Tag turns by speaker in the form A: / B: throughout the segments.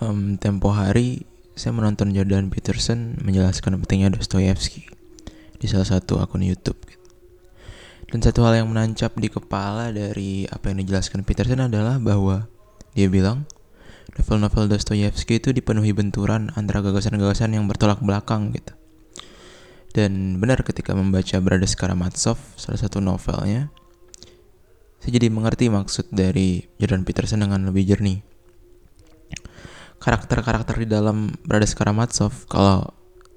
A: um, tempo hari saya menonton Jordan Peterson menjelaskan pentingnya Dostoyevsky di salah satu akun YouTube. Gitu. Dan satu hal yang menancap di kepala dari apa yang dijelaskan Peterson adalah bahwa dia bilang novel-novel Dostoyevsky itu dipenuhi benturan antara gagasan-gagasan yang bertolak belakang gitu. Dan benar ketika membaca Brothers Karamazov, salah satu novelnya, saya jadi mengerti maksud dari Jordan Peterson dengan lebih jernih karakter-karakter di dalam Brothers Karamazov kalau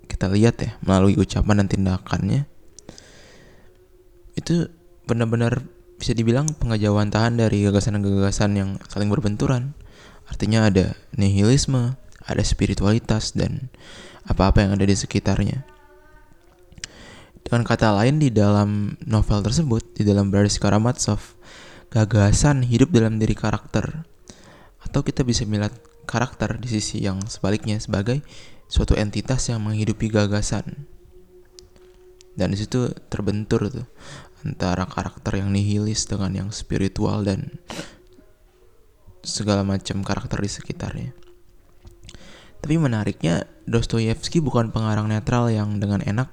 A: kita lihat ya melalui ucapan dan tindakannya itu benar-benar bisa dibilang tahan dari gagasan-gagasan yang saling berbenturan. Artinya ada nihilisme, ada spiritualitas dan apa-apa yang ada di sekitarnya. Dengan kata lain di dalam novel tersebut, di dalam Brothers Karamazov, gagasan hidup dalam diri karakter. Atau kita bisa melihat karakter di sisi yang sebaliknya sebagai suatu entitas yang menghidupi gagasan. Dan di situ terbentur tuh antara karakter yang nihilis dengan yang spiritual dan segala macam karakter di sekitarnya. Tapi menariknya, Dostoyevsky bukan pengarang netral yang dengan enak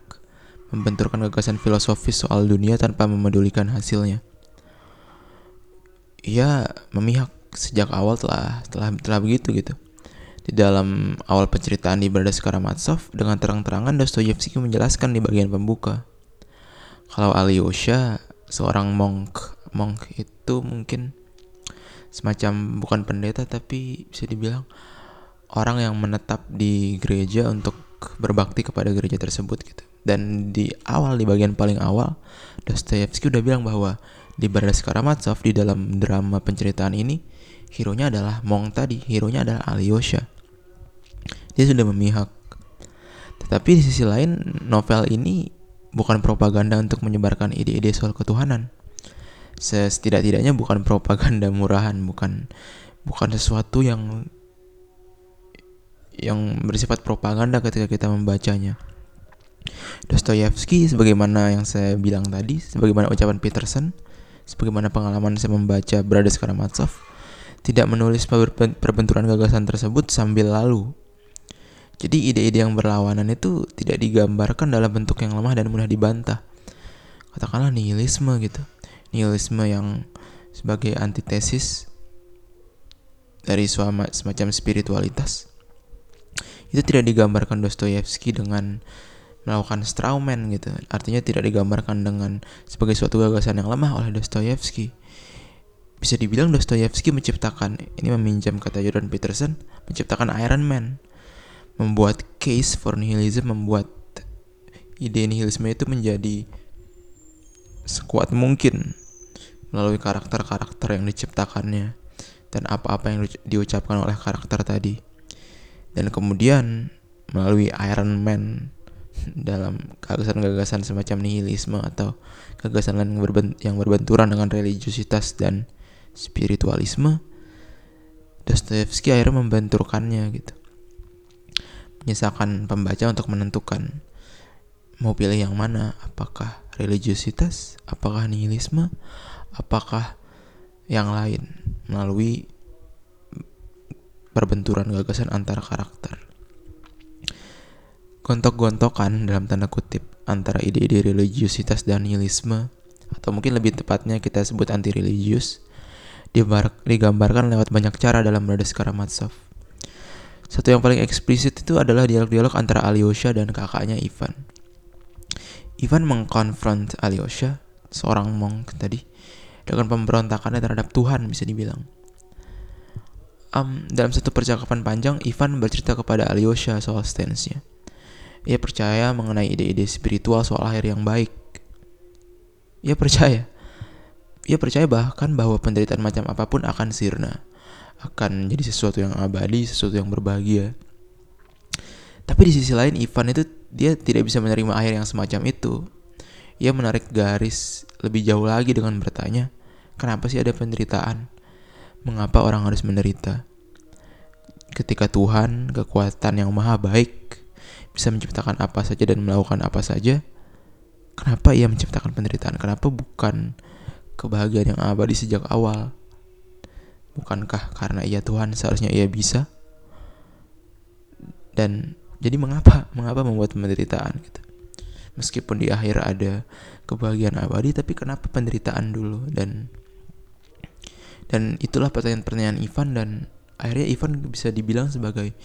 A: membenturkan gagasan filosofis soal dunia tanpa memedulikan hasilnya. Ia memihak sejak awal telah telah telah begitu gitu. Di dalam awal penceritaan di Brothers Karamazov, dengan terang-terangan Dostoyevsky menjelaskan di bagian pembuka. Kalau Alyosha, seorang monk, monk itu mungkin semacam bukan pendeta tapi bisa dibilang orang yang menetap di gereja untuk berbakti kepada gereja tersebut gitu. Dan di awal di bagian paling awal Dostoyevsky udah bilang bahwa di Brothers Karamazov di dalam drama penceritaan ini hero-nya adalah Mong tadi, hero-nya adalah Alyosha. Dia sudah memihak. Tetapi di sisi lain, novel ini bukan propaganda untuk menyebarkan ide-ide soal ketuhanan. Setidak-tidaknya bukan propaganda murahan, bukan bukan sesuatu yang yang bersifat propaganda ketika kita membacanya. Dostoyevsky sebagaimana yang saya bilang tadi, sebagaimana ucapan Peterson, sebagaimana pengalaman saya membaca Brothers Karamazov, tidak menulis perbenturan gagasan tersebut sambil lalu. Jadi ide-ide yang berlawanan itu tidak digambarkan dalam bentuk yang lemah dan mudah dibantah. Katakanlah nihilisme gitu. Nihilisme yang sebagai antitesis dari semacam spiritualitas. Itu tidak digambarkan Dostoyevsky dengan melakukan strawman gitu. Artinya tidak digambarkan dengan sebagai suatu gagasan yang lemah oleh Dostoyevsky bisa dibilang Dostoyevsky menciptakan, ini meminjam kata Jordan Peterson, menciptakan Iron Man. Membuat case for nihilism, membuat ide nihilisme itu menjadi sekuat mungkin melalui karakter-karakter yang diciptakannya dan apa-apa yang diucapkan oleh karakter tadi. Dan kemudian melalui Iron Man dalam gagasan-gagasan semacam nihilisme atau gagasan lain yang berbenturan dengan religiusitas dan spiritualisme, Dostoevsky akhirnya membenturkannya gitu. Menyisakan pembaca untuk menentukan mau pilih yang mana, apakah religiusitas, apakah nihilisme, apakah yang lain melalui perbenturan gagasan antar karakter. Gontok-gontokan dalam tanda kutip antara ide-ide religiusitas dan nihilisme atau mungkin lebih tepatnya kita sebut anti religius digambarkan lewat banyak cara dalam Brothers Karamazov. Satu yang paling eksplisit itu adalah dialog-dialog antara Alyosha dan kakaknya Ivan. Ivan mengkonfront Alyosha, seorang monk tadi, dengan pemberontakannya terhadap Tuhan bisa dibilang. Um, dalam satu percakapan panjang, Ivan bercerita kepada Alyosha soal stance-nya. Ia percaya mengenai ide-ide spiritual soal akhir yang baik. Ia percaya ia percaya bahkan bahwa penderitaan macam apa pun akan sirna, akan menjadi sesuatu yang abadi, sesuatu yang berbahagia. Tapi di sisi lain Ivan itu dia tidak bisa menerima akhir yang semacam itu. Ia menarik garis lebih jauh lagi dengan bertanya, kenapa sih ada penderitaan? Mengapa orang harus menderita? Ketika Tuhan, kekuatan yang maha baik, bisa menciptakan apa saja dan melakukan apa saja, kenapa ia menciptakan penderitaan? Kenapa bukan kebahagiaan yang abadi sejak awal? Bukankah karena ia Tuhan seharusnya ia bisa? dan jadi mengapa mengapa membuat penderitaan gitu meskipun di akhir ada kebahagiaan abadi tapi kenapa penderitaan dulu dan dan itulah pertanyaan-pertanyaan Ivan dan akhirnya Ivan bisa dibilang sebagai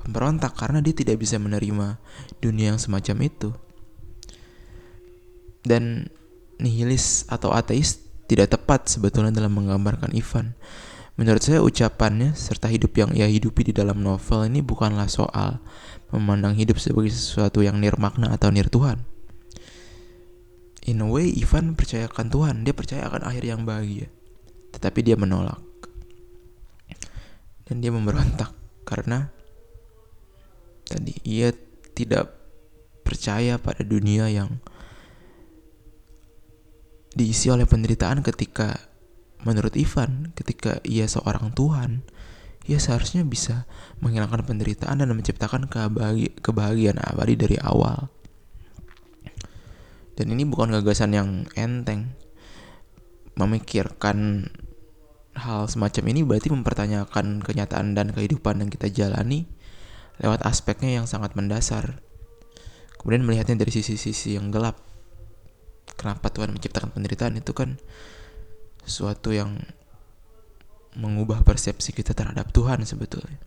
A: pemberontak karena dia tidak bisa menerima dunia yang semacam itu dan nihilis atau ateis tidak tepat sebetulnya dalam menggambarkan Ivan Menurut saya ucapannya serta hidup yang ia hidupi di dalam novel ini bukanlah soal memandang hidup sebagai sesuatu yang nirmakna atau nir Tuhan. In a way, Ivan percaya akan Tuhan, dia percaya akan akhir yang bahagia. Tetapi dia menolak. Dan dia memberontak karena tadi ia tidak percaya pada dunia yang diisi oleh penderitaan ketika Menurut Ivan, ketika ia seorang Tuhan, ia seharusnya bisa menghilangkan penderitaan dan menciptakan kebahagi kebahagiaan abadi dari awal. Dan ini bukan gagasan yang enteng. Memikirkan hal semacam ini berarti mempertanyakan kenyataan dan kehidupan yang kita jalani lewat aspeknya yang sangat mendasar. Kemudian melihatnya dari sisi-sisi yang gelap. Kenapa Tuhan menciptakan penderitaan itu kan sesuatu yang mengubah persepsi kita terhadap Tuhan sebetulnya.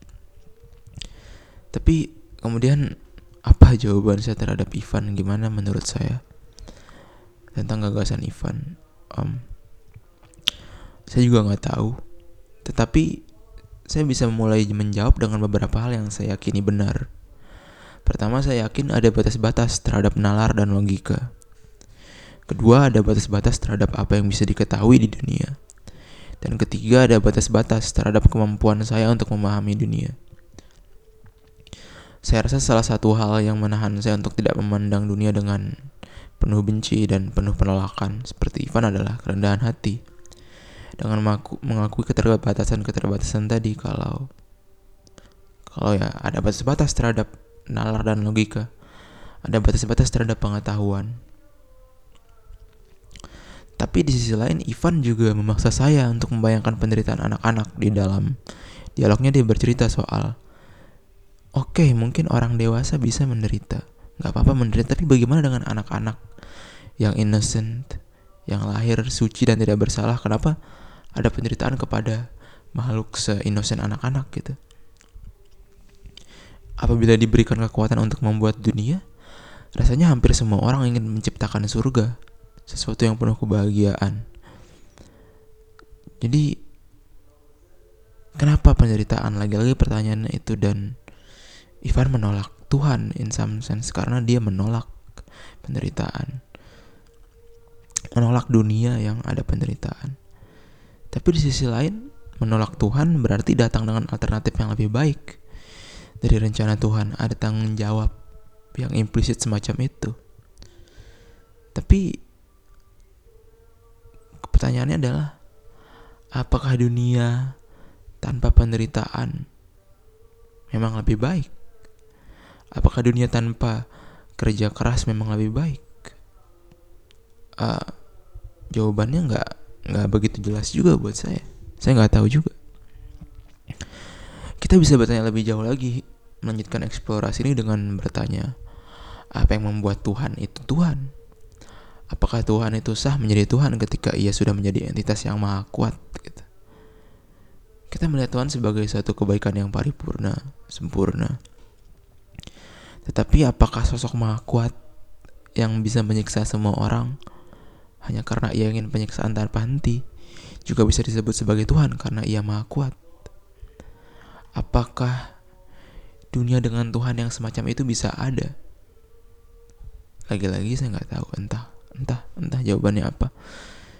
A: Tapi kemudian apa jawaban saya terhadap Ivan? Gimana menurut saya tentang gagasan Ivan? Um, saya juga nggak tahu. Tetapi saya bisa mulai menjawab dengan beberapa hal yang saya yakini benar. Pertama, saya yakin ada batas-batas terhadap nalar dan logika. Kedua, ada batas-batas terhadap apa yang bisa diketahui di dunia. Dan ketiga, ada batas-batas terhadap kemampuan saya untuk memahami dunia. Saya rasa salah satu hal yang menahan saya untuk tidak memandang dunia dengan penuh benci dan penuh penolakan seperti Ivan adalah kerendahan hati. Dengan mengakui keterbatasan-keterbatasan tadi kalau kalau ya ada batas-batas terhadap nalar dan logika, ada batas-batas terhadap pengetahuan, tapi di sisi lain Ivan juga memaksa saya untuk membayangkan penderitaan anak-anak di dalam dialognya dia bercerita soal Oke, okay, mungkin orang dewasa bisa menderita. Gak apa-apa menderita, tapi bagaimana dengan anak-anak yang innocent, yang lahir suci dan tidak bersalah? Kenapa ada penderitaan kepada makhluk se-innocent anak-anak gitu? Apabila diberikan kekuatan untuk membuat dunia, rasanya hampir semua orang ingin menciptakan surga sesuatu yang penuh kebahagiaan. Jadi kenapa penderitaan lagi-lagi pertanyaannya itu dan Ivan menolak Tuhan in some sense karena dia menolak penderitaan. Menolak dunia yang ada penderitaan. Tapi di sisi lain, menolak Tuhan berarti datang dengan alternatif yang lebih baik. Dari rencana Tuhan ada tanggung jawab yang implisit semacam itu. Tapi Pertanyaannya adalah, apakah dunia tanpa penderitaan memang lebih baik? Apakah dunia tanpa kerja keras memang lebih baik? Uh, jawabannya nggak nggak begitu jelas juga buat saya. Saya nggak tahu juga. Kita bisa bertanya lebih jauh lagi, melanjutkan eksplorasi ini dengan bertanya, apa yang membuat Tuhan itu Tuhan? Apakah Tuhan itu sah menjadi Tuhan ketika ia sudah menjadi entitas yang maha kuat gitu. Kita melihat Tuhan sebagai suatu kebaikan yang paripurna, sempurna. Tetapi apakah sosok maha kuat yang bisa menyiksa semua orang hanya karena ia ingin penyiksaan tanpa henti juga bisa disebut sebagai Tuhan karena ia maha kuat? Apakah dunia dengan Tuhan yang semacam itu bisa ada? Lagi-lagi saya nggak tahu entah entah entah jawabannya apa.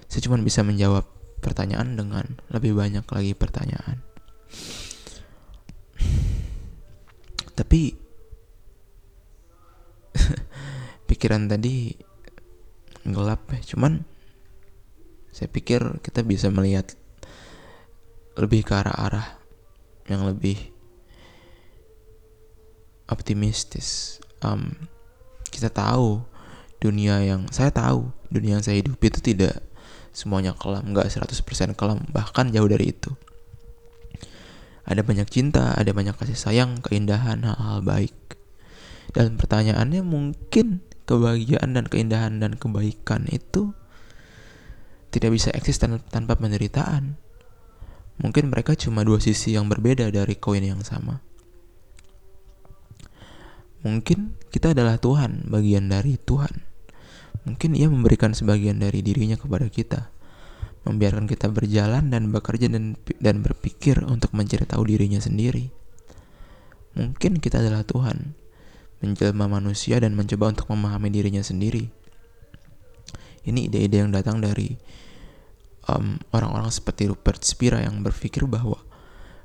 A: Saya cuma bisa menjawab pertanyaan dengan lebih banyak lagi pertanyaan. Tapi pikiran tadi gelap ya. Cuman saya pikir kita bisa melihat lebih ke arah-arah yang lebih optimistis. Um, kita tahu dunia yang saya tahu dunia yang saya hidupi itu tidak semuanya kelam nggak 100% kelam bahkan jauh dari itu Ada banyak cinta, ada banyak kasih sayang, keindahan, hal-hal baik. Dan pertanyaannya mungkin kebahagiaan dan keindahan dan kebaikan itu tidak bisa eksis tanpa penderitaan. Mungkin mereka cuma dua sisi yang berbeda dari koin yang sama. Mungkin kita adalah Tuhan, bagian dari Tuhan. Mungkin Ia memberikan sebagian dari dirinya kepada kita membiarkan kita berjalan dan bekerja dan dan berpikir untuk mencari tahu dirinya sendiri. Mungkin kita adalah Tuhan, menjelma manusia dan mencoba untuk memahami dirinya sendiri. Ini ide-ide yang datang dari orang orang-orang seperti Rupert Spira yang berpikir bahwa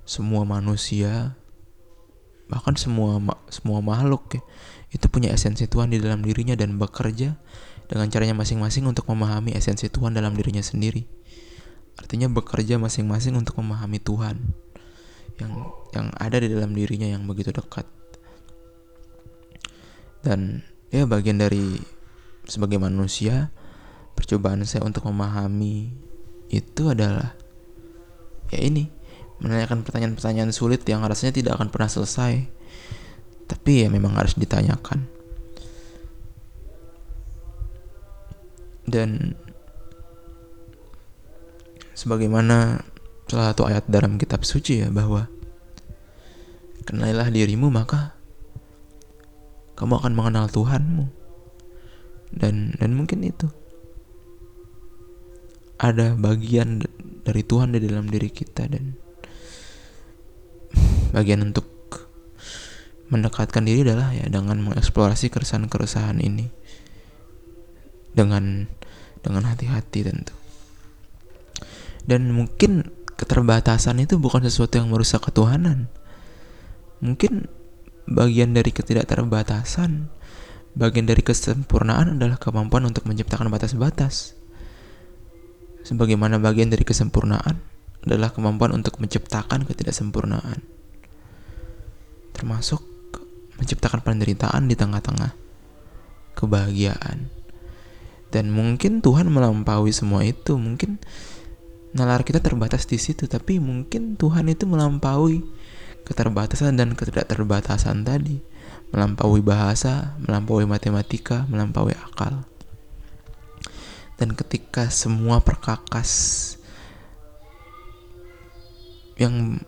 A: semua manusia bahkan semua semua makhluk ya, itu punya esensi Tuhan di dalam dirinya dan bekerja dengan caranya masing-masing untuk memahami esensi Tuhan dalam dirinya sendiri. Artinya bekerja masing-masing untuk memahami Tuhan yang yang ada di dalam dirinya yang begitu dekat. Dan ya bagian dari sebagai manusia percobaan saya untuk memahami itu adalah ya ini menanyakan pertanyaan-pertanyaan sulit yang rasanya tidak akan pernah selesai tapi ya memang harus ditanyakan dan sebagaimana salah satu ayat dalam kitab suci ya bahwa kenalilah dirimu maka kamu akan mengenal Tuhanmu. Dan dan mungkin itu. Ada bagian dari Tuhan di dalam diri kita dan bagian untuk mendekatkan diri adalah ya dengan mengeksplorasi keresahan-keresahan ini dengan dengan hati-hati tentu dan mungkin keterbatasan itu bukan sesuatu yang merusak ketuhanan. Mungkin bagian dari ketidakterbatasan, bagian dari kesempurnaan adalah kemampuan untuk menciptakan batas-batas. Sebagaimana bagian dari kesempurnaan adalah kemampuan untuk menciptakan ketidaksempurnaan. Termasuk menciptakan penderitaan di tengah-tengah kebahagiaan. Dan mungkin Tuhan melampaui semua itu. Mungkin nalar kita terbatas di situ tapi mungkin Tuhan itu melampaui keterbatasan dan ketidakterbatasan tadi melampaui bahasa melampaui matematika melampaui akal dan ketika semua perkakas yang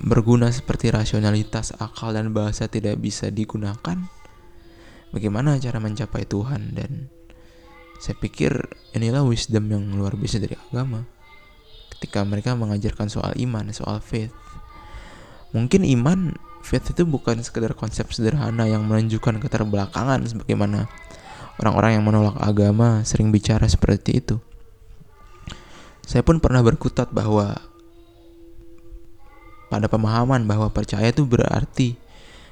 A: berguna seperti rasionalitas, akal, dan bahasa tidak bisa digunakan, bagaimana cara mencapai Tuhan? Dan saya pikir inilah wisdom yang luar biasa dari agama ketika mereka mengajarkan soal iman, soal faith. Mungkin iman, faith itu bukan sekedar konsep sederhana yang menunjukkan keterbelakangan sebagaimana orang-orang yang menolak agama sering bicara seperti itu. Saya pun pernah berkutat bahwa pada pemahaman bahwa percaya itu berarti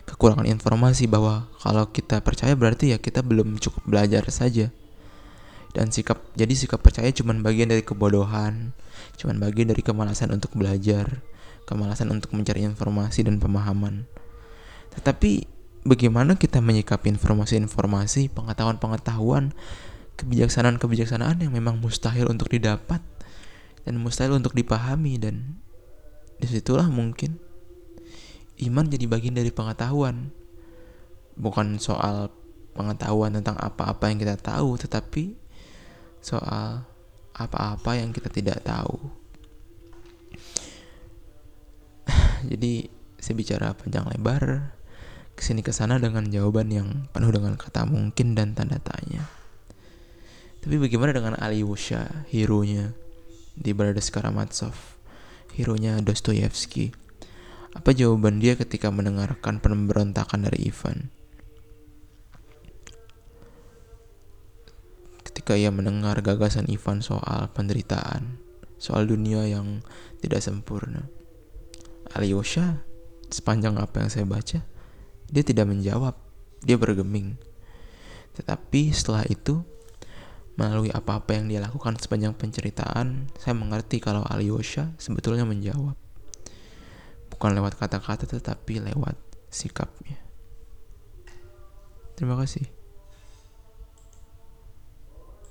A: kekurangan informasi bahwa kalau kita percaya berarti ya kita belum cukup belajar saja dan sikap jadi sikap percaya cuma bagian dari kebodohan cuma bagian dari kemalasan untuk belajar kemalasan untuk mencari informasi dan pemahaman. Tetapi bagaimana kita menyikapi informasi-informasi pengetahuan-pengetahuan kebijaksanaan-kebijaksanaan yang memang mustahil untuk didapat dan mustahil untuk dipahami dan di situlah mungkin iman jadi bagian dari pengetahuan. Bukan soal pengetahuan tentang apa-apa yang kita tahu tetapi soal apa-apa yang kita tidak tahu. Jadi saya bicara panjang lebar ke sini ke sana dengan jawaban yang penuh dengan kata mungkin dan tanda tanya. Tapi bagaimana dengan Alyosha, hero-nya di Brothers Karamazov, hero-nya Dostoyevsky? Apa jawaban dia ketika mendengarkan pemberontakan dari Ivan? Ketika ia mendengar gagasan Ivan soal penderitaan, soal dunia yang tidak sempurna. Alyosha, sepanjang apa yang saya baca, dia tidak menjawab, dia bergeming. Tetapi setelah itu, melalui apa-apa yang dia lakukan sepanjang penceritaan, saya mengerti kalau Alyosha sebetulnya menjawab. Bukan lewat kata-kata tetapi lewat sikapnya. Terima kasih.